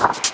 Thank you.